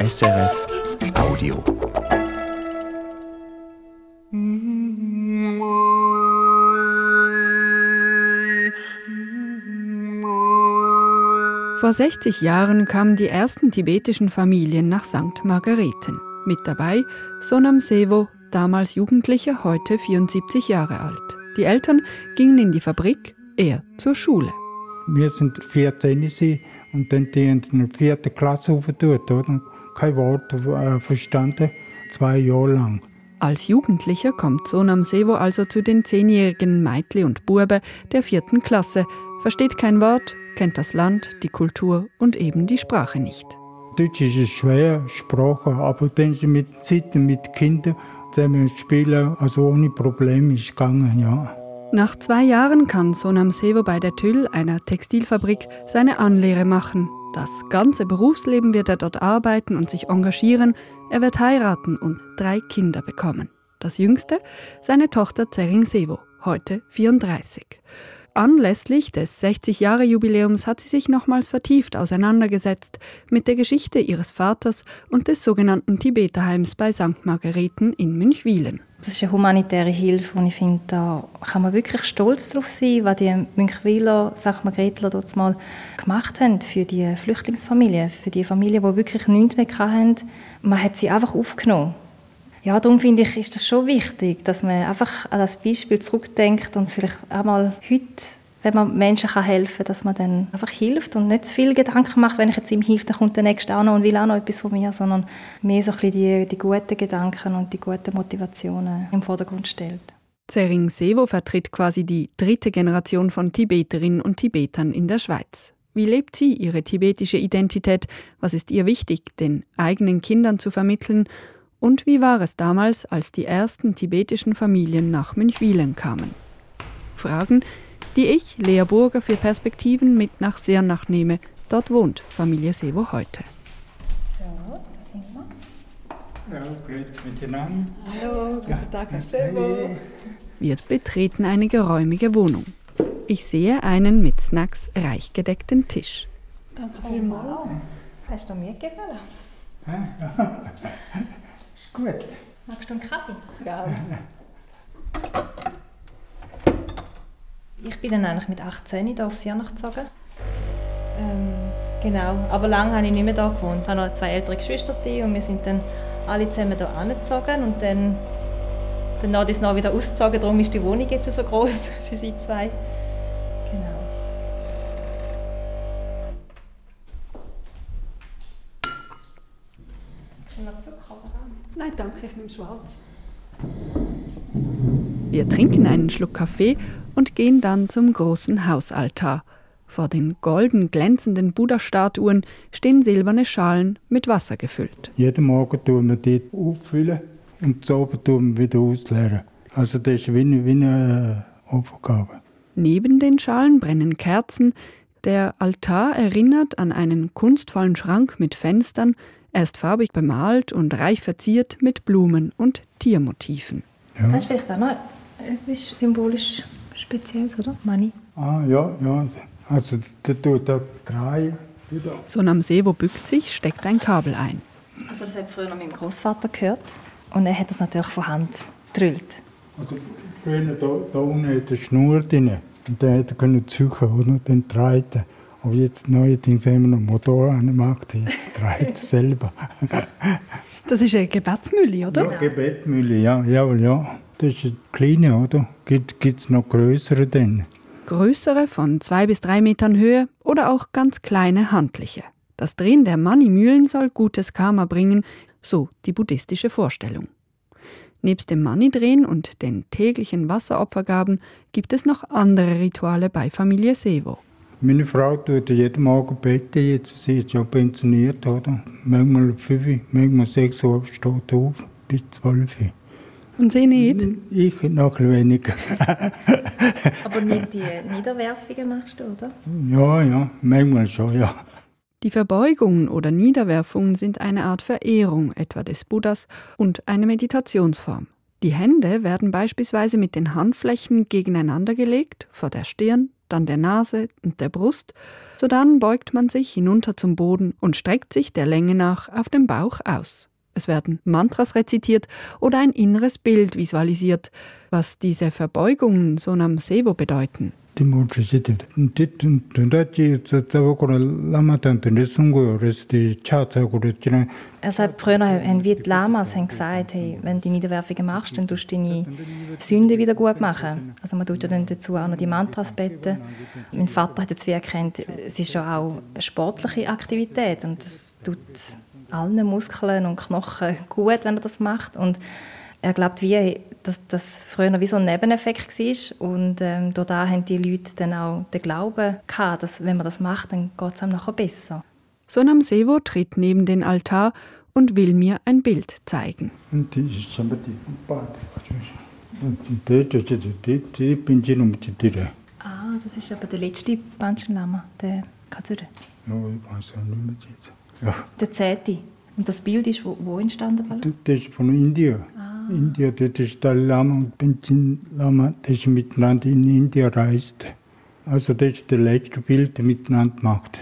SRF Audio. Vor 60 Jahren kamen die ersten tibetischen Familien nach St. Margareten. Mit dabei Sonam Sevo, damals Jugendlicher, heute 74 Jahre alt. Die Eltern gingen in die Fabrik, er zur Schule. Wir sind 14 und dann die in der vierten Klasse aufgetut, oder? Kein Wort äh, verstanden, zwei Jahre lang. Als Jugendlicher kommt Sonam Sevo also zu den zehnjährigen Meitli und Burbe der vierten Klasse, versteht kein Wort, kennt das Land, die Kultur und eben die Sprache nicht. Deutsch ist eine schwere Sprache, aber dann mit Zeit mit Kindern zusammen spielen, also ohne Probleme ist gegangen, ja. Nach zwei Jahren kann Sonam Sevo bei der Tüll, einer Textilfabrik, seine Anlehre machen. Das ganze Berufsleben wird er dort arbeiten und sich engagieren. Er wird heiraten und drei Kinder bekommen. Das jüngste, seine Tochter Zering Sevo, heute 34. Anlässlich des 60-Jahre-Jubiläums hat sie sich nochmals vertieft auseinandergesetzt mit der Geschichte ihres Vaters und des sogenannten Tibeterheims bei St. Margareten in Münchwilen. Das ist eine humanitäre Hilfe und ich finde, da kann man wirklich stolz darauf sein, was die Münchwiler, St. Margaretler dort mal gemacht haben für die Flüchtlingsfamilien, für die Familien, die wirklich nichts mehr hatten. Man hat sie einfach aufgenommen. Ja, darum finde ich, ist das schon wichtig, dass man einfach an das Beispiel zurückdenkt und vielleicht auch mal heute, wenn man Menschen helfen kann, dass man dann einfach hilft und nicht zu viel Gedanken macht, wenn ich jetzt ihm hilf, dann kommt der Nächste auch noch und will auch noch etwas von mir, sondern mehr so ein bisschen die, die guten Gedanken und die guten Motivationen im Vordergrund stellt. Zering Sevo vertritt quasi die dritte Generation von Tibeterinnen und Tibetern in der Schweiz. Wie lebt sie ihre tibetische Identität? Was ist ihr wichtig, den eigenen Kindern zu vermitteln? Und wie war es damals, als die ersten tibetischen Familien nach Münchwilen kamen? Fragen, die ich, Lea Burger, für Perspektiven mit nach Seernach nehme. Dort wohnt Familie Sevo heute. So, da sind wir. Ja, grüezi miteinander. Hallo, guten Tag, Herr. Sebo. Wir betreten eine geräumige Wohnung. Ich sehe einen mit Snacks reich gedeckten Tisch. Danke vielmals. Hast du mir gefallen? Ist gut. Magst du einen Kaffee? Ja. Ich bin dann eigentlich mit 18 hier auf Siernach gezogen. Ähm, genau, aber lange habe ich nicht mehr da gewohnt. Ich habe noch zwei ältere Geschwister und wir sind dann alle zusammen hier angezogen und dann dann ist es noch wieder ausgezogen, darum ist die Wohnung jetzt so groß für sie zwei. Danke, ich nehme schwarz. Wir trinken einen Schluck Kaffee und gehen dann zum großen Hausaltar. Vor den golden glänzenden Buddha-Statuen stehen silberne Schalen mit Wasser gefüllt. Jeden Morgen tun wir die auffüllen und zu oben tun wir wieder ausleeren. Also das ist wie eine, wie eine äh, Aufgabe. Neben den Schalen brennen Kerzen. Der Altar erinnert an einen kunstvollen Schrank mit Fenstern. Er ist farbig bemalt und reich verziert mit Blumen und Tiermotiven. Ja. Das ist vielleicht auch noch etwas symbolisch Spezielles, oder? Money. Ah, ja, ja. Also der tut drei wieder. Sonam Sevo bückt sich, steckt ein Kabel ein. Also das hat früher noch meinem Großvater gehört und er hat das natürlich von Hand gedrillt. Also früher da, da unten hat eine Schnur drin. Und dann hat er können ziehen oder? Dann dreht Aber jetzt neuerdings haben wir noch Motor an dem Markt. Jetzt dreht er selber. Das ist eine Gebetsmühle, oder? Ja, Gebetmühle, ja, jawohl, ja. Das ist eine kleine, oder? Gibt es noch größere denn? Größere von zwei bis drei Metern Höhe oder auch ganz kleine handliche. Das Drehen der Mani-Mühlen soll gutes Karma bringen, so die buddhistische Vorstellung. Nebst dem Mani-Drehen und den täglichen Wasseropfergaben gibt es noch andere Rituale bei Familie Sevo. Meine Frau tut jeden Morgen beten, jetzt sie ist ja pensioniert, oder? Manchmal fünf, manchmal sechs Uhr steht auf, bis zwölf. Und sie nicht? Ich noch ein weniger. Aber nicht die Niederwerfungen machst du, oder? Ja, ja, manchmal schon, ja. Die Verbeugungen oder Niederwerfungen sind eine Art Verehrung etwa des Buddhas und eine Meditationsform. Die Hände werden beispielsweise mit den Handflächen gegeneinander gelegt, vor der Stirn, dann der Nase und der Brust, sodann beugt man sich hinunter zum Boden und streckt sich der Länge nach auf dem Bauch aus. Es werden Mantras rezitiert oder ein inneres Bild visualisiert, was diese Verbeugungen so nam Sevo bedeuten. Er sagt, früher haben wir die Lamas haben gesagt, hey, wenn du Niederwerfungen machst, dann tust du deine Sünde wieder gut machen. Also man tut ja dann dazu auch noch die Mantras beten. Mein Vater hat jetzt wie erkannt, es ist ja auch eine sportliche Aktivität und das tut allen Muskeln und Knochen gut, wenn er das macht. Und er glaubt, wie, dass das früher noch wie so ein Nebeneffekt war. Und ähm, da haben die Leute dann auch den Glauben gehabt, dass wenn man das macht, dann geht es einem nachher besser. Sonam Sevo tritt neben den Altar und will mir ein Bild zeigen. Ah, das ist aber der letzte Panchen Lama, der Katsure. Ja. Der zehnte. Und das Bild ist wo, wo entstanden? Das ist von Indien. Ah. India, das ist Dalai Lama und Panchen Lama, das miteinander in Indien reist. Also das ist das letzte Bild, das miteinander gemacht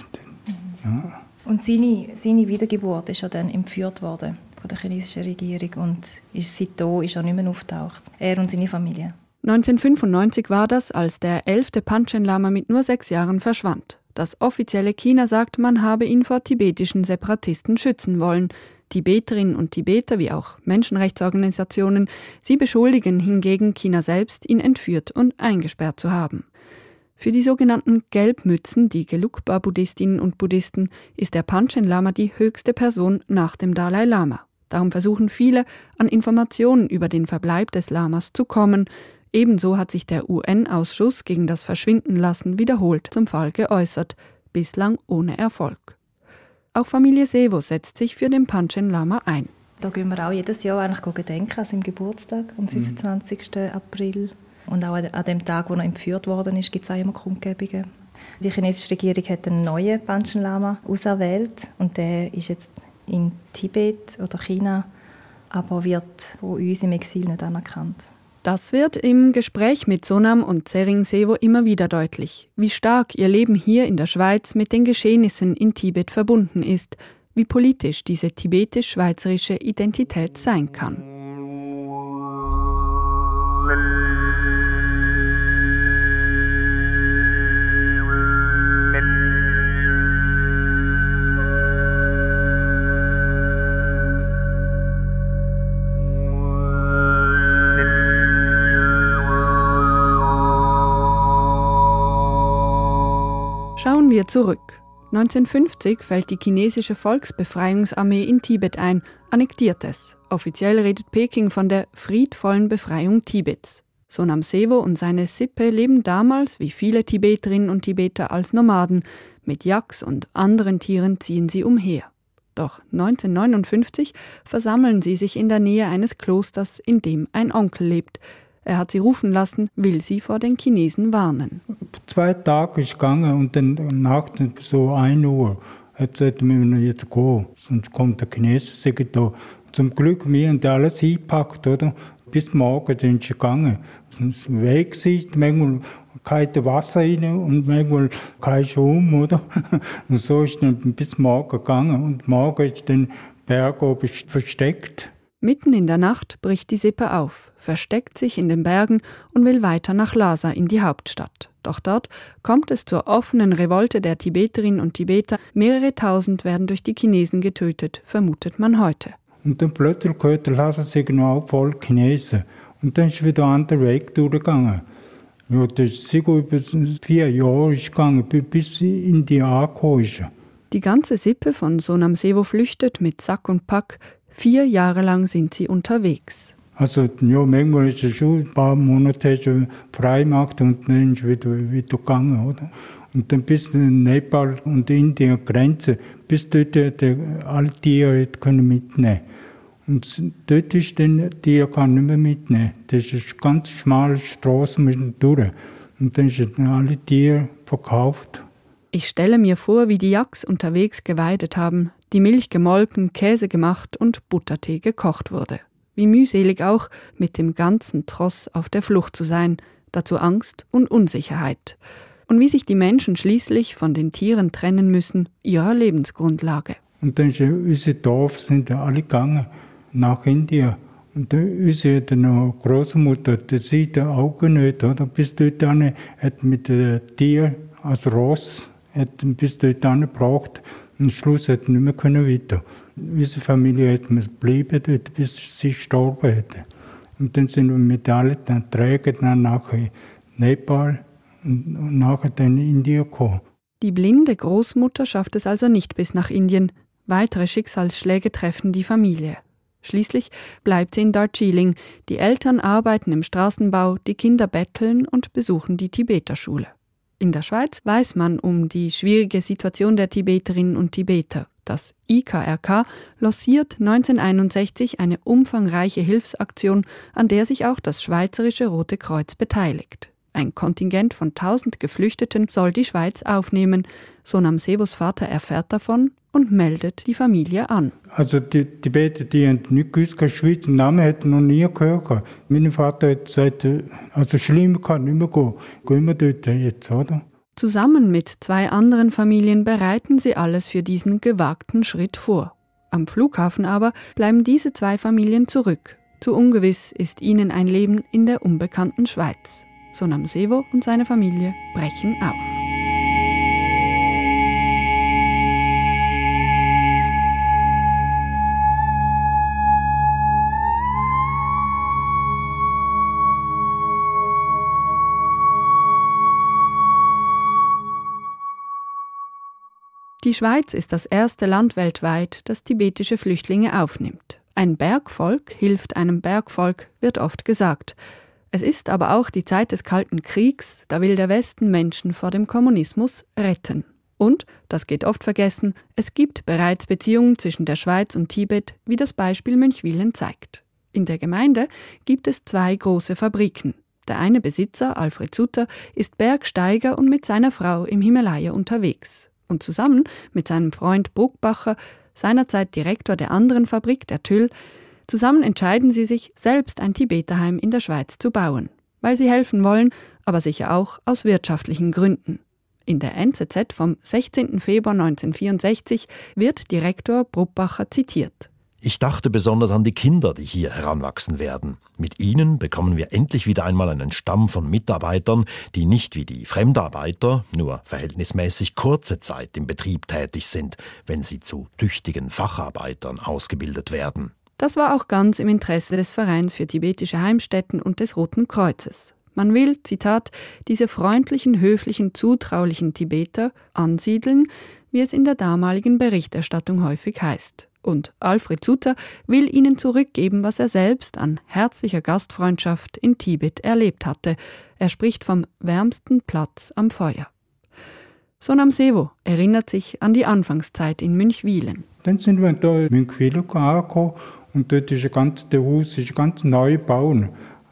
mhm. ja. Und seine, seine Wiedergeburt ist ja dann entführt worden von der chinesischen Regierung und ist seitdem ist er nicht mehr auftaucht. Er und seine Familie. 1995 war das, als der elfte Panchen Lama mit nur sechs Jahren verschwand. Das offizielle China sagt, man habe ihn vor tibetischen Separatisten schützen wollen. Tibeterinnen und Tibeter wie auch Menschenrechtsorganisationen, sie beschuldigen hingegen China selbst, ihn entführt und eingesperrt zu haben. Für die sogenannten Gelbmützen, die Gelugpa-Buddhistinnen und Buddhisten, ist der Panchen Lama die höchste Person nach dem Dalai Lama. Darum versuchen viele, an Informationen über den Verbleib des Lamas zu kommen, Ebenso hat sich der UN-Ausschuss gegen das Verschwindenlassen wiederholt zum Fall geäußert, bislang ohne Erfolg. Auch Familie Sevo setzt sich für den Panchen Lama ein. Da gehen wir auch jedes Jahr eigentlich gedenken an seinem Geburtstag am 25. Mhm. April. Und auch an dem Tag, wo er entführt worden ist, gibt es auch immer Kundgebungen. Die chinesische Regierung hat einen neuen Panchen Lama auserwählt und der ist jetzt in Tibet oder China, aber wird von uns im Exil nicht anerkannt. Das wird im Gespräch mit Sonam und Tsering Sevo immer wieder deutlich, wie stark ihr Leben hier in der Schweiz mit den Geschehnissen in Tibet verbunden ist, wie politisch diese tibetisch-schweizerische Identität sein kann. Wir zurück. 1950 fällt die chinesische Volksbefreiungsarmee in Tibet ein, annektiert es. Offiziell redet Peking von der friedvollen Befreiung Tibets. Sonam Sevo und seine Sippe leben damals, wie viele Tibeterinnen und Tibeter, als Nomaden. Mit Yaks und anderen Tieren ziehen sie umher. Doch 1959 versammeln sie sich in der Nähe eines Klosters, in dem ein Onkel lebt. Er hat sie rufen lassen, will sie vor den Chinesen warnen. Zwei Tage ist gegangen und dann nachts so 1 Uhr hat gesagt, wir jetzt gehen, sonst kommt der Chinese da. Zum Glück, wir haben alles eingepackt, oder? Bis morgen sind sie gegangen. War weg, manchmal kein Wasser rein und manchmal kein Schaum, oder? Und so ist dann bis morgen gegangen. Und morgen ist dann Berg oben versteckt. Mitten in der Nacht bricht die Sippe auf, versteckt sich in den Bergen und will weiter nach Lhasa in die Hauptstadt. Doch dort kommt es zur offenen Revolte der Tibeterinnen und Tibeter. Mehrere tausend werden durch die Chinesen getötet, vermutet man heute. Und dann plötzlich gehört Lhasa Signal voll Chinesen. Und dann ist wieder ein anderer Weg durchgegangen. Ja, das ist sicher über vier Jahre gegangen, bis sie in die angekommen ist. Die ganze Sippe von Sonam Sevo flüchtet mit Sack und Pack, Vier Jahre lang sind sie unterwegs. Also ja, manchmal ist es schon ein paar Monate schon frei gemacht und dann ist wieder, wieder gegangen, oder? Und dann bis in Nepal und Indien Grenze, bis dort die, alle Tiere können mitnehmen. Und dort ist dann, Tiere kann nicht mehr mitnehmen. Das ist eine ganz schmale Straße durch. Und dann sind alle Tiere verkauft. Ich stelle mir vor, wie die Yaks unterwegs geweidet haben, die Milch gemolken, Käse gemacht und Buttertee gekocht wurde. Wie mühselig auch, mit dem ganzen Tross auf der Flucht zu sein, dazu Angst und Unsicherheit. und wie sich die Menschen schließlich von den Tieren trennen müssen, ihrer Lebensgrundlage. Und dann sind unsere Dorf sind alle gegangen nach Indien. Und unsere Großmutter, die sieht die Augen nicht, oder? Bis dort hat mit dem Tier als Ross, hat bis dort gebracht. Und Schluss hat nicht mehr können weiter. Unsere Familie hat bleiben dort, bis sie gestorben hätte. Und dann sind wir mit allen dann Trägern dann nachher Nepal und nachher dann in Indien gekommen. Die blinde Großmutter schafft es also nicht bis nach Indien. Weitere Schicksalsschläge treffen die Familie. Schließlich bleibt sie in Darjeeling. Die Eltern arbeiten im Straßenbau, die Kinder betteln und besuchen die Tibeterschule. In der Schweiz weiß man um die schwierige Situation der Tibeterinnen und Tibeter. Das IKRK lanciert 1961 eine umfangreiche Hilfsaktion, an der sich auch das Schweizerische Rote Kreuz beteiligt. Ein Kontingent von 1000 Geflüchteten soll die Schweiz aufnehmen. Sonam Sebos Vater erfährt davon und meldet die Familie an. Also die Tibeter, die nicht gewusst, dass Schweizer Namen hätten noch nie gehört. Mein Vater hat gesagt, also schlimm kann nicht mehr gehen. Gehen wir dort jetzt, oder? Zusammen mit zwei anderen Familien bereiten sie alles für diesen gewagten Schritt vor. Am Flughafen aber bleiben diese zwei Familien zurück. Zu ungewiss ist ihnen ein Leben in der unbekannten Schweiz. Sonam Sevo und seine Familie brechen auf. Die Schweiz ist das erste Land weltweit, das tibetische Flüchtlinge aufnimmt. Ein Bergvolk hilft einem Bergvolk, wird oft gesagt. Es ist aber auch die Zeit des Kalten Kriegs, da will der Westen Menschen vor dem Kommunismus retten. Und, das geht oft vergessen, es gibt bereits Beziehungen zwischen der Schweiz und Tibet, wie das Beispiel Münchwilen zeigt. In der Gemeinde gibt es zwei große Fabriken. Der eine Besitzer, Alfred Sutter, ist Bergsteiger und mit seiner Frau im Himalaya unterwegs und zusammen mit seinem Freund Bruckbacher, seinerzeit Direktor der anderen Fabrik, der Tüll, zusammen entscheiden sie sich, selbst ein Tibeterheim in der Schweiz zu bauen, weil sie helfen wollen, aber sicher auch aus wirtschaftlichen Gründen. In der NZZ vom 16. Februar 1964 wird Direktor Bruckbacher zitiert. Ich dachte besonders an die Kinder, die hier heranwachsen werden. Mit ihnen bekommen wir endlich wieder einmal einen Stamm von Mitarbeitern, die nicht wie die Fremdarbeiter nur verhältnismäßig kurze Zeit im Betrieb tätig sind, wenn sie zu tüchtigen Facharbeitern ausgebildet werden. Das war auch ganz im Interesse des Vereins für tibetische Heimstätten und des Roten Kreuzes. Man will, Zitat, diese freundlichen, höflichen, zutraulichen Tibeter ansiedeln, wie es in der damaligen Berichterstattung häufig heißt. Und Alfred Sutter will ihnen zurückgeben, was er selbst an herzlicher Gastfreundschaft in Tibet erlebt hatte. Er spricht vom wärmsten Platz am Feuer. Sonam Sevo erinnert sich an die Anfangszeit in Münchwilen. Dann sind wir da in Münchwilen angekommen und dort ist ein ganz, der Haus ist ganz neu gebaut.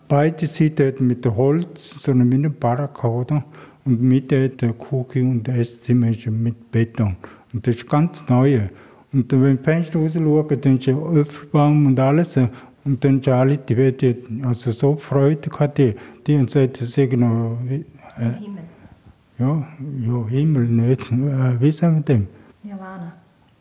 Beide Seiten mit Holz, so eine mit Baracke, oder? Und Mitte der Küche und das Esszimmer ist mit Beton. Und das ist ganz neu. Und wenn ich Fenster raus schaue, dann ist ein Apfelbaum und alles. Und dann sind alle die Wette, also so Freude gehabt, die, die haben gesagt, das ist noch, äh, Himmel. Ja, ja, Himmel nicht. Äh, wie sagen wir dem?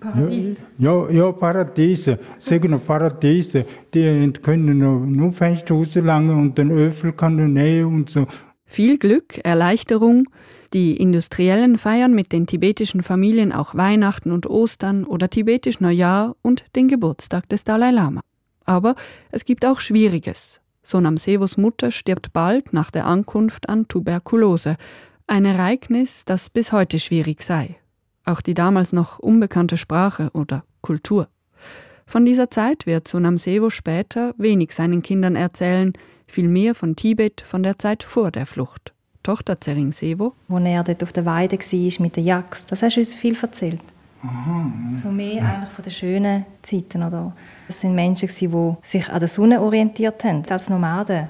Paradies. Ja, ja, Paradiese. Sagen noch Paradiese. Die können noch nur Fenster rauslangen und den Öffel kann er nähen und so. Viel Glück, Erleichterung, die Industriellen feiern mit den tibetischen Familien auch Weihnachten und Ostern oder tibetisch Neujahr und den Geburtstag des Dalai Lama. Aber es gibt auch Schwieriges. Sonam Sevos Mutter stirbt bald nach der Ankunft an Tuberkulose, ein Ereignis, das bis heute schwierig sei. Auch die damals noch unbekannte Sprache oder Kultur. Von dieser Zeit wird Sonam Sevo später wenig seinen Kindern erzählen, vielmehr von Tibet von der Zeit vor der Flucht. Tochter Zering Sevo. Wo er dort auf der Weide war mit den Jacks, das hast du uns viel erzählt. Aha. So mehr ja. eigentlich von den schönen Zeiten. Oder? Das sind Menschen, die sich an der Sonne orientiert haben, als Nomaden.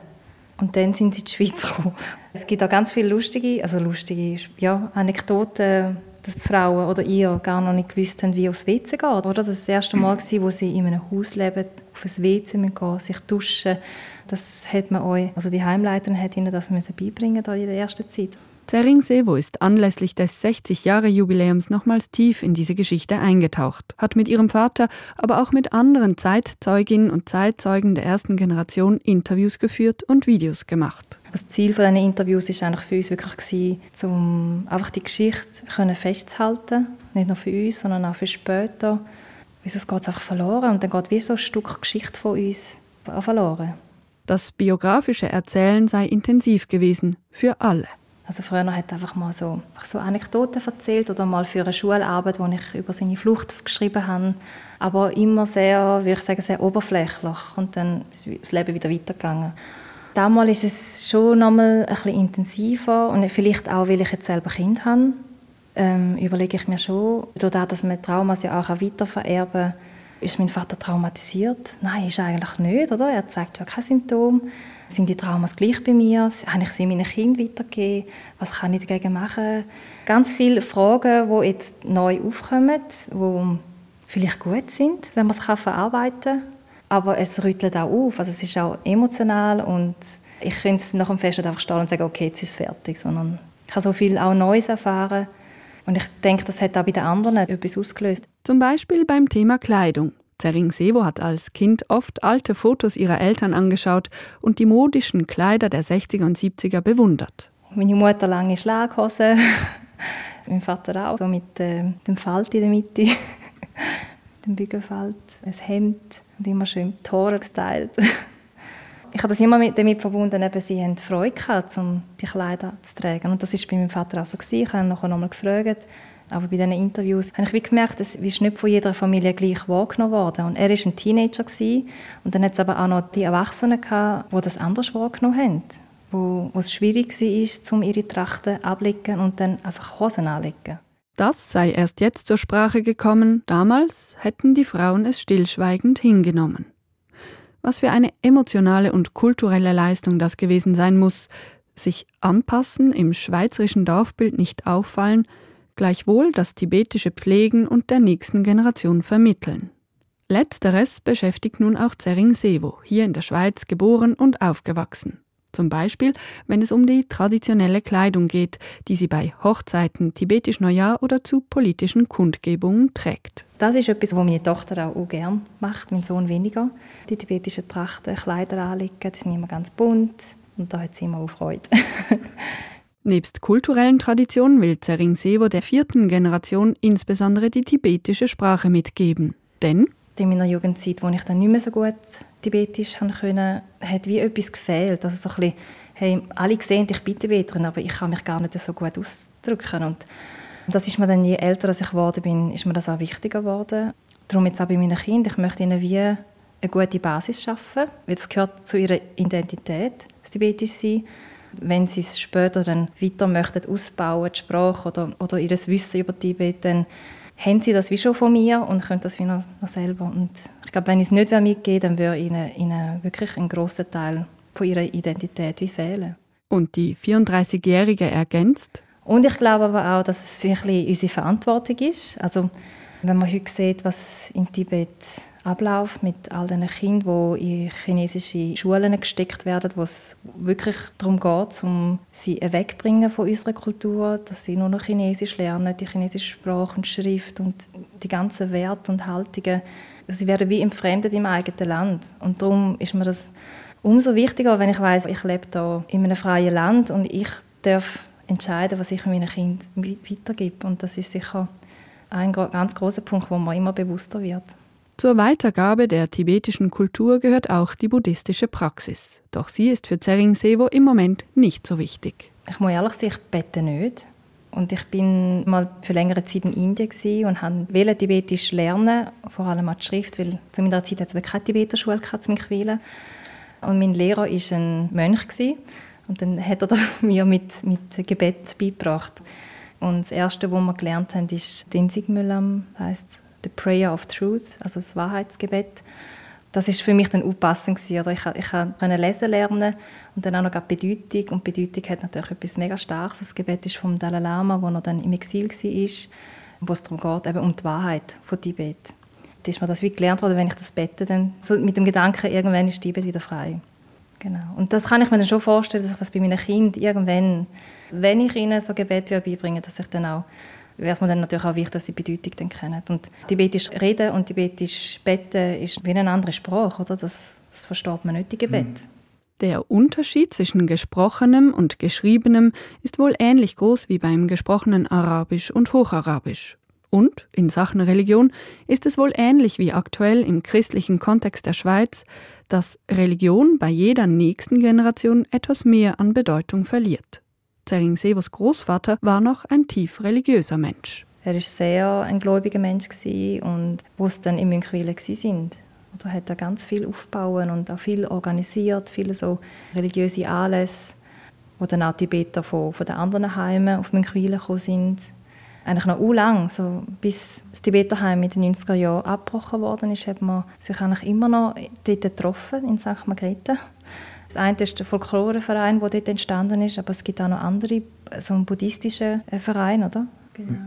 Und dann sind sie in die Schweiz gekommen. Es gibt auch ganz viele lustige, also lustige ja, Anekdoten, dass Frauen oder ihr gar noch nicht gewusst haben, wie aufs WC geht. Oder? Das war das erste Mal, wo sie in einem Haus leben, auf ein WC gehen, sich duschen das hat man euch, also die Heimleiterin hat ihnen das müssen beibringen in der ersten Zeit. Zering Sevo ist anlässlich des 60-Jahre-Jubiläums nochmals tief in diese Geschichte eingetaucht, hat mit ihrem Vater, aber auch mit anderen Zeitzeuginnen und Zeitzeugen der ersten Generation Interviews geführt und Videos gemacht. Das Ziel von diesen Interviews war eigentlich für uns wirklich, um einfach die Geschichte festzuhalten. Nicht nur für uns, sondern auch für später. Wieso geht es einfach verloren und dann geht wie so ein Stück Geschichte von uns verloren. Das biografische Erzählen sei intensiv gewesen, für alle. Also früher hat er einfach mal so, so Anekdoten erzählt oder mal für eine Schularbeit, wo ich über seine Flucht geschrieben habe. Aber immer sehr, würde ich sagen, sehr oberflächlich. Und dann ist das Leben wieder weitergegangen. Damals ist es schon noch mal ein bisschen intensiver und vielleicht auch, weil ich jetzt selber Kind habe, ähm, überlege ich mir schon, dadurch, dass man Traumas ja auch weitervererben kann, ist mein Vater traumatisiert? Nein, ist eigentlich nicht, oder? Er zeigt ja kein Symptom. Sind die Traumas gleich bei mir? Habe ich sie meinen Kindern weitergegeben? Was kann ich dagegen machen? Ganz viele Fragen, die jetzt neu aufkommen, die vielleicht gut sind, wenn man es verarbeiten kann. Aber es rüttelt auch auf. Also es ist auch emotional und ich es nach dem Fest nicht einfach stehen und sagen, okay, jetzt ist es fertig, sondern ich habe so viel auch Neues erfahren. Und ich denke, das hat auch bei den anderen etwas ausgelöst. Zum Beispiel beim Thema Kleidung. Zering Sevo hat als Kind oft alte Fotos ihrer Eltern angeschaut und die modischen Kleider der 60er und 70er bewundert. Meine Mutter lange Schlaghose, mein Vater auch, so mit äh, dem Falt in der Mitte, dem Bügelfalt, ein Hemd und immer schön die Haare gestylt. ich habe das immer mit, damit verbunden, eben, sie haben Freude gehabt, um die Kleider zu tragen. Und das war bei meinem Vater auch so. Gewesen. Ich habe ihn nachher nochmal gefragt, aber bei diesen Interviews habe ich wie gemerkt, es ist nicht von jeder Familie gleich wahrgenommen worden. Und er war ein Teenager gewesen, und dann hat es aber auch noch die Erwachsenen gehabt, die das anders wahrgenommen haben. Wo, wo es schwierig war, ihre Trachten ablegen und dann einfach Hosen anlegen. Das sei erst jetzt zur Sprache gekommen, damals hätten die Frauen es stillschweigend hingenommen. Was für eine emotionale und kulturelle Leistung das gewesen sein muss, sich anpassen, im schweizerischen Dorfbild nicht auffallen, gleichwohl das tibetische Pflegen und der nächsten Generation vermitteln. Letzteres beschäftigt nun auch Zering Sevo, hier in der Schweiz geboren und aufgewachsen. Zum Beispiel, wenn es um die traditionelle Kleidung geht, die sie bei Hochzeiten, tibetisch Neujahr oder zu politischen Kundgebungen trägt. Das ist etwas, was meine Tochter auch, gerne macht, mein Sohn weniger. Die tibetischen Trachten, Kleider anlegen, die sind immer ganz bunt und da hat sie immer auch Freude. Nebst kulturellen Traditionen will Zering Sevo der vierten Generation insbesondere die tibetische Sprache mitgeben. Denn in meiner Jugendzeit, wo ich dann nicht mehr so gut Tibetisch können, hat wie etwas gefehlt. Also so ein bisschen, hey, alle sehen, ich bin Tibeterin, aber ich kann mich gar nicht so gut ausdrücken. Und das ist mir dann, je älter ich geworden bin, ist mir das auch wichtiger geworden. Darum jetzt auch bei meinen Kindern, ich möchte ihnen wie eine gute Basis schaffen, weil das gehört zu ihrer Identität, das Tibetisch sein wenn sie es später dann weiter möchten ausbauen, die Sprache oder, oder ihr Wissen über Tibet, dann haben sie das wie schon von mir und können das wie noch, noch selber. Und ich glaube, wenn ich es nicht mitgebe, dann würde ihnen, ihnen wirklich ein großer Teil von ihrer Identität wie fehlen. Und die 34-Jährige ergänzt? Und ich glaube aber auch, dass es wirklich unsere Verantwortung ist. Also wenn man heute sieht, was in Tibet abläuft mit all den Kindern, die in chinesische Schulen gesteckt werden, wo es wirklich darum geht, um sie wegzubringen von unserer Kultur, dass sie nur noch Chinesisch lernen, die chinesische Sprache und Schrift und die ganzen Werte und Haltungen. Sie werden wie entfremdet im eigenen Land. Und darum ist mir das umso wichtiger, wenn ich weiß, ich lebe da in einem freien Land und ich darf entscheiden, was ich meinen Kindern weitergebe. Und das ist sicher ein ganz großer Punkt, wo man immer bewusster wird. Zur Weitergabe der tibetischen Kultur gehört auch die buddhistische Praxis. Doch sie ist für Zering Sevo im Moment nicht so wichtig. Ich muss ehrlich sagen, ich bete nicht. Und ich bin mal für längere Zeit in Indien und wollte Tibetisch lernen, vor allem auch die Schrift, weil zu meiner Zeit hat es keine Tibeter-Schule zum Quälen. Und mein Lehrer war ein Mönch und dann hat er das mir mit, mit Gebet beigebracht. Und das Erste, was wir gelernt haben, ist Dinsigmülam, heißt The Prayer of Truth, also das Wahrheitsgebet. Das ist für mich dann unpassend gewesen. Ich, ich konnte lesen lernen und dann auch noch die Bedeutung. Und Bedeutung hat natürlich etwas mega Starkes. Das Gebet ist vom Dalai Lama, wo er dann im Exil war, wo es darum geht, eben um die Wahrheit von Tibet. Da ist mir das wie gelernt worden, wenn ich das bete, dann so mit dem Gedanken, irgendwann ist Tibet wieder frei. Genau. Und das kann ich mir dann schon vorstellen, dass ich das bei meinen Kindern irgendwann, wenn ich ihnen so Gebet beibringe, dass ich dann auch wäre es mir dann natürlich auch wichtig, dass sie die Bedeutung dann kennen. Und Tibetisch reden und Tibetisch beten ist wie eine andere Sprache, oder? Das, das versteht man nicht, die Gebet. Mhm. Der Unterschied zwischen gesprochenem und geschriebenem ist wohl ähnlich groß wie beim gesprochenen Arabisch und Hocharabisch. Und in Sachen Religion ist es wohl ähnlich wie aktuell im christlichen Kontext der Schweiz, dass Religion bei jeder nächsten Generation etwas mehr an Bedeutung verliert. Zering Sevos Großvater war noch ein tief religiöser Mensch. Er war sehr ein gläubiger Mensch und wo es dann in Münchwil sind. Da hat er ganz viel aufgebaut und auch viel organisiert, viele so religiöse Anlässe, wo dann auch Tibeter von, von den anderen Heimen auf Münchwil gekommen sind eigentlich noch lang, so bis das Tibeterheim in den 90er Jahren abgebrochen worden ist, hat man sich eigentlich immer noch dort getroffen, in St. Margrethe. Das eine ist der Folkloreverein, der dort entstanden ist, aber es gibt auch noch andere, so einen buddhistischen äh, Verein, oder? Genau.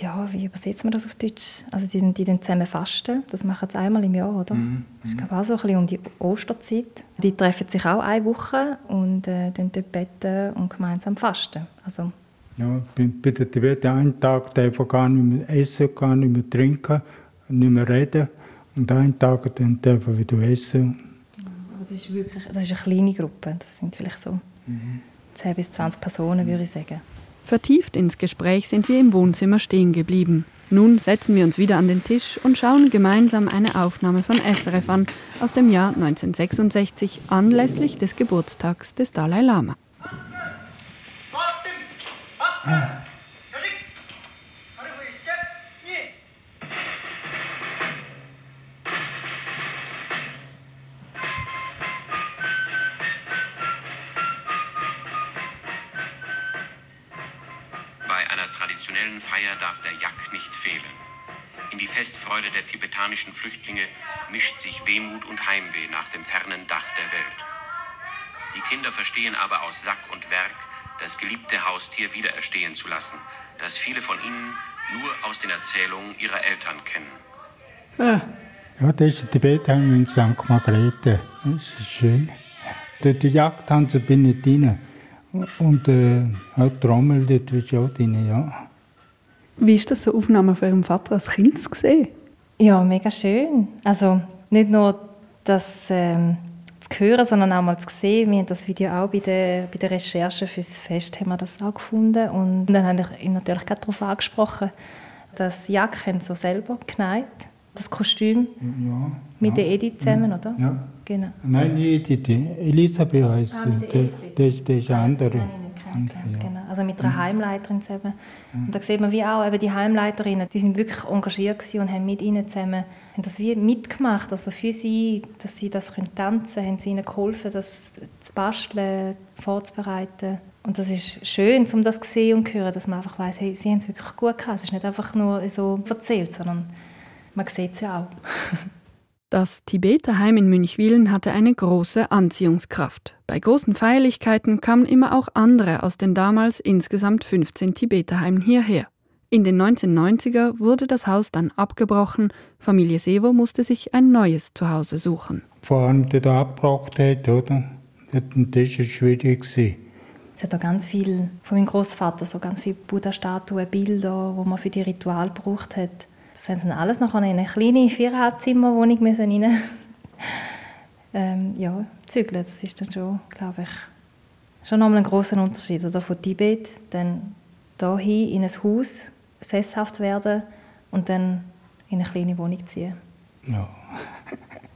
Ja, wie übersetzt man das auf Deutsch? Also die, die dann zusammen fasten, das machen sie einmal im Jahr, oder? Mhm. Das ist glaube auch so ein bisschen um die Osterzeit. Die treffen sich auch eine Woche und äh, dort beten und gemeinsam fasten. Also, ja, bei, bei der Tibet einen Tag darf man gar nicht mehr essen, gar nicht mehr trinken, nicht mehr reden. Und einen Tag dann darf man wieder essen. das ist wirklich das ist eine kleine Gruppe. Das sind vielleicht so mhm. 10 bis 20 Personen, würde ich sagen. Vertieft ins Gespräch sind wir im Wohnzimmer stehen geblieben. Nun setzen wir uns wieder an den Tisch und schauen gemeinsam eine Aufnahme von SRF an aus dem Jahr 1966 anlässlich des Geburtstags des Dalai Lama. Traditionellen Feier darf der Yak nicht fehlen. In die Festfreude der tibetanischen Flüchtlinge mischt sich Wehmut und Heimweh nach dem fernen Dach der Welt. Die Kinder verstehen aber aus Sack und Werk, das geliebte Haustier wiedererstehen zu lassen, das viele von ihnen nur aus den Erzählungen ihrer Eltern kennen. Ah. Ja, das ist Tibet in St. Margrethe. Das ist schön. Dort die Jagd haben sie bin ich drin. Und äh, auch Trommel, dort ist auch drin, ja. Wie ist das so Aufnahme von Ihrem Vater als Kind zu sehen? Ja, mega schön. Also nicht nur das ähm, zu hören, sondern auch mal zu sehen. Wir haben das Video auch bei der, bei der Recherche fürs Fest haben wir das auch gefunden. Und dann habe ich ihn natürlich gerade darauf angesprochen, dass Jack so selber genäht das Kostüm ja, mit ja, der Edith zusammen, ja, oder? Ja. Genau. Nein, nicht Edith, Elisabeth heißt ah, sie. Das, das ist eine andere. Ja. Genau. Also mit einer mhm. Heimleiterin zusammen. Mhm. Und da sieht man wie auch, eben die Heimleiterinnen, die sind wirklich engagiert und haben mit ihnen zusammen haben das wie mitgemacht. Also für sie, dass sie das können tanzen können, haben sie ihnen geholfen, das zu basteln, vorzubereiten. Und das ist schön, um das zu sehen und zu hören, dass man einfach weiß, hey, sie haben es wirklich gut gehabt. Es ist nicht einfach nur so erzählt, sondern man sieht es ja auch. Das Tibeterheim in Münchwilen hatte eine große Anziehungskraft. Bei großen Feierlichkeiten kamen immer auch andere aus den damals insgesamt 15 Tibeterheimen hierher. In den 1990er wurde das Haus dann abgebrochen. Familie Sevo musste sich ein neues Zuhause suchen. Vor allem, der da abgebracht hat, oder? Das war schwierig. Es hat auch ganz viel von meinem Großvater, so ganz viele Buddha-Statuen, Bilder, die man für die Ritual gebraucht hat. Das haben sie dann alles nachher in eine kleine Viererhalbzimmerwohnung müssen rein. ähm, ja, zügeln, das ist dann schon, glaube ich, schon nochmal ein großer Unterschied. Oder von Tibet dann hier in ein Haus sesshaft werden und dann in eine kleine Wohnung ziehen. Ja.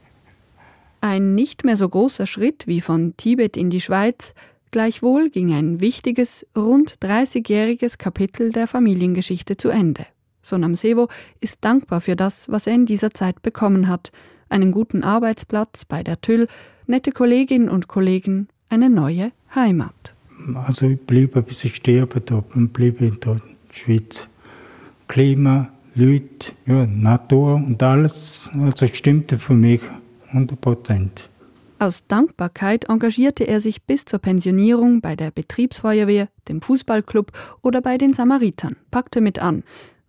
ein nicht mehr so großer Schritt wie von Tibet in die Schweiz, gleichwohl ging ein wichtiges, rund 30-jähriges Kapitel der Familiengeschichte zu Ende. Sonam Sevo ist dankbar für das, was er in dieser Zeit bekommen hat. Einen guten Arbeitsplatz bei der TÜL, nette Kolleginnen und Kollegen, eine neue Heimat. Also ich bleibe bis ich sterbe dort und bleibe in der Schweiz. Klima, Leute, ja, Natur und alles, also stimmte für mich 100 Prozent. Aus Dankbarkeit engagierte er sich bis zur Pensionierung bei der Betriebsfeuerwehr, dem Fußballclub oder bei den Samaritern, packte mit an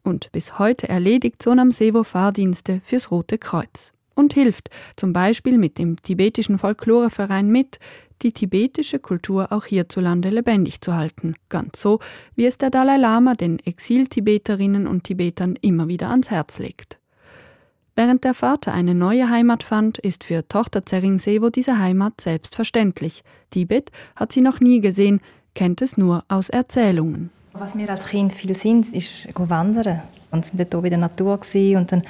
und bis heute erledigt Sonam Sevo Fahrdienste fürs Rote Kreuz und hilft zum Beispiel mit dem tibetischen Folkloreverein mit, die tibetische Kultur auch hierzulande lebendig zu halten, ganz so, wie es der Dalai Lama den Exil-Tibeterinnen und Tibetern immer wieder ans Herz legt. Während der Vater eine neue Heimat fand, ist für Tochter Zering Sevo diese Heimat selbstverständlich. Tibet hat sie noch nie gesehen, kennt es nur aus Erzählungen. Was wir als Kind viel sind, ist wandern. Und sind dort in der Natur und dann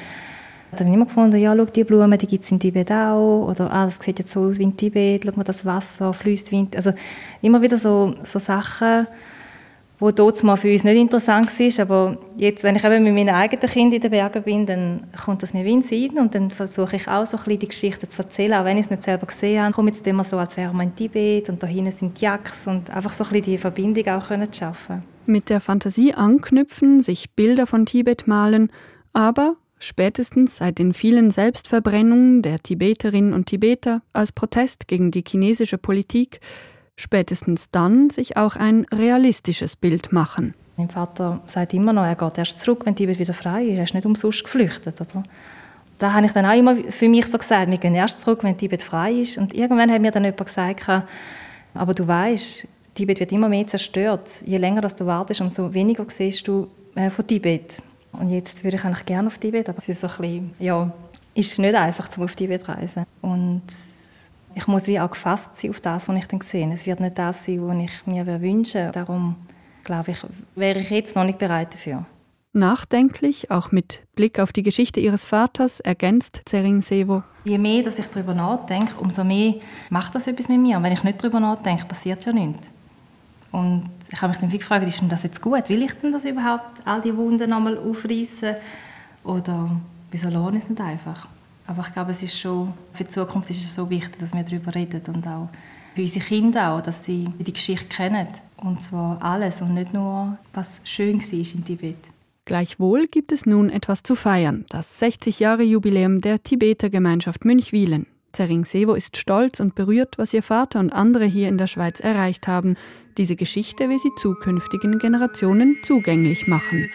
hat dann immer gefunden, ja, schau, die Blumen, die gibt es in Tibet auch. Oder, ah, das sieht jetzt so aus wie in Tibet, schau mal, das Wasser fließt wie in... Also immer wieder so, so Sachen, wo dort mal für uns nicht interessant war, aber jetzt, wenn ich eben mit meinen eigenen Kindern in den Bergen bin, dann kommt das mir wie in Sinn und dann versuche ich auch so ein bisschen die Geschichte zu erzählen, auch wenn ich es nicht selber gesehen habe. Ich komme jetzt immer so, als wäre man in Tibet und da hinten sind die Yaks und einfach so ein bisschen die Verbindung auch können zu schaffen. Mit der Fantasie anknüpfen, sich Bilder von Tibet malen, aber Spätestens seit den vielen Selbstverbrennungen der Tibeterinnen und Tibeter als Protest gegen die chinesische Politik, spätestens dann sich auch ein realistisches Bild machen. Mein Vater sagt immer noch, er geht erst zurück, wenn Tibet wieder frei ist. Er ist nicht umsonst geflüchtet. Oder? Da habe ich dann auch immer für mich so gesagt, wir gehen erst zurück, wenn Tibet frei ist. Und irgendwann hat mir dann jemand gesagt, aber du weißt, Tibet wird immer mehr zerstört. Je länger du wartest, umso weniger siehst du äh, von Tibet. Und jetzt würde ich eigentlich gerne auf Tibet, aber es ist so ein bisschen, ja, ist nicht einfach, zum auf Tibet zu reisen. Und ich muss wie auch gefasst sein auf das, was ich dann sehe. Es wird nicht das sein, was ich mir wünsche. Darum glaube ich, wäre ich jetzt noch nicht bereit dafür. Nachdenklich, auch mit Blick auf die Geschichte ihres Vaters, ergänzt Zering Sevo. Je mehr dass ich darüber nachdenke, umso mehr macht das etwas mit mir. Und wenn ich nicht darüber nachdenke, passiert ja nichts. Und ich habe mich dann gefragt, ist denn das jetzt gut? Will ich denn das überhaupt, all die Wunden nochmal aufreißen? Oder wieso lohnt es nicht einfach? Aber ich glaube, es ist schon, für die Zukunft ist es so wichtig, dass wir darüber reden und auch für unsere Kinder auch, dass sie die Geschichte kennen. Und zwar alles und nicht nur, was schön war in Tibet. Gleichwohl gibt es nun etwas zu feiern, das 60 Jahre Jubiläum der Tibeter Gemeinschaft Münchwilen. Zering Sevo ist stolz und berührt, was ihr Vater und andere hier in der Schweiz erreicht haben. Diese Geschichte will sie zukünftigen Generationen zugänglich machen.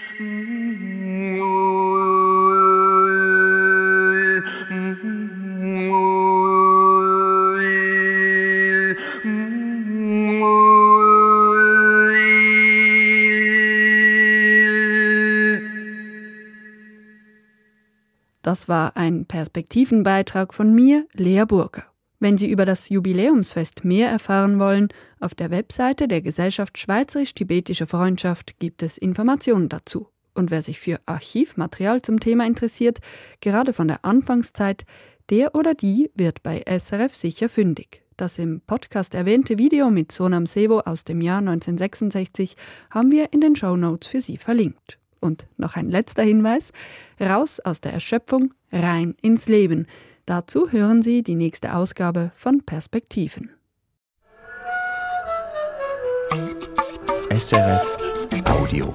Das war ein Perspektivenbeitrag von mir, Lea Burger. Wenn Sie über das Jubiläumsfest mehr erfahren wollen, auf der Webseite der Gesellschaft Schweizerisch-Tibetische Freundschaft gibt es Informationen dazu. Und wer sich für Archivmaterial zum Thema interessiert, gerade von der Anfangszeit, der oder die wird bei SRF sicher fündig. Das im Podcast erwähnte Video mit Sonam Sevo aus dem Jahr 1966 haben wir in den Show Notes für Sie verlinkt. Und noch ein letzter Hinweis: Raus aus der Erschöpfung, rein ins Leben. Dazu hören Sie die nächste Ausgabe von Perspektiven. SRF Audio.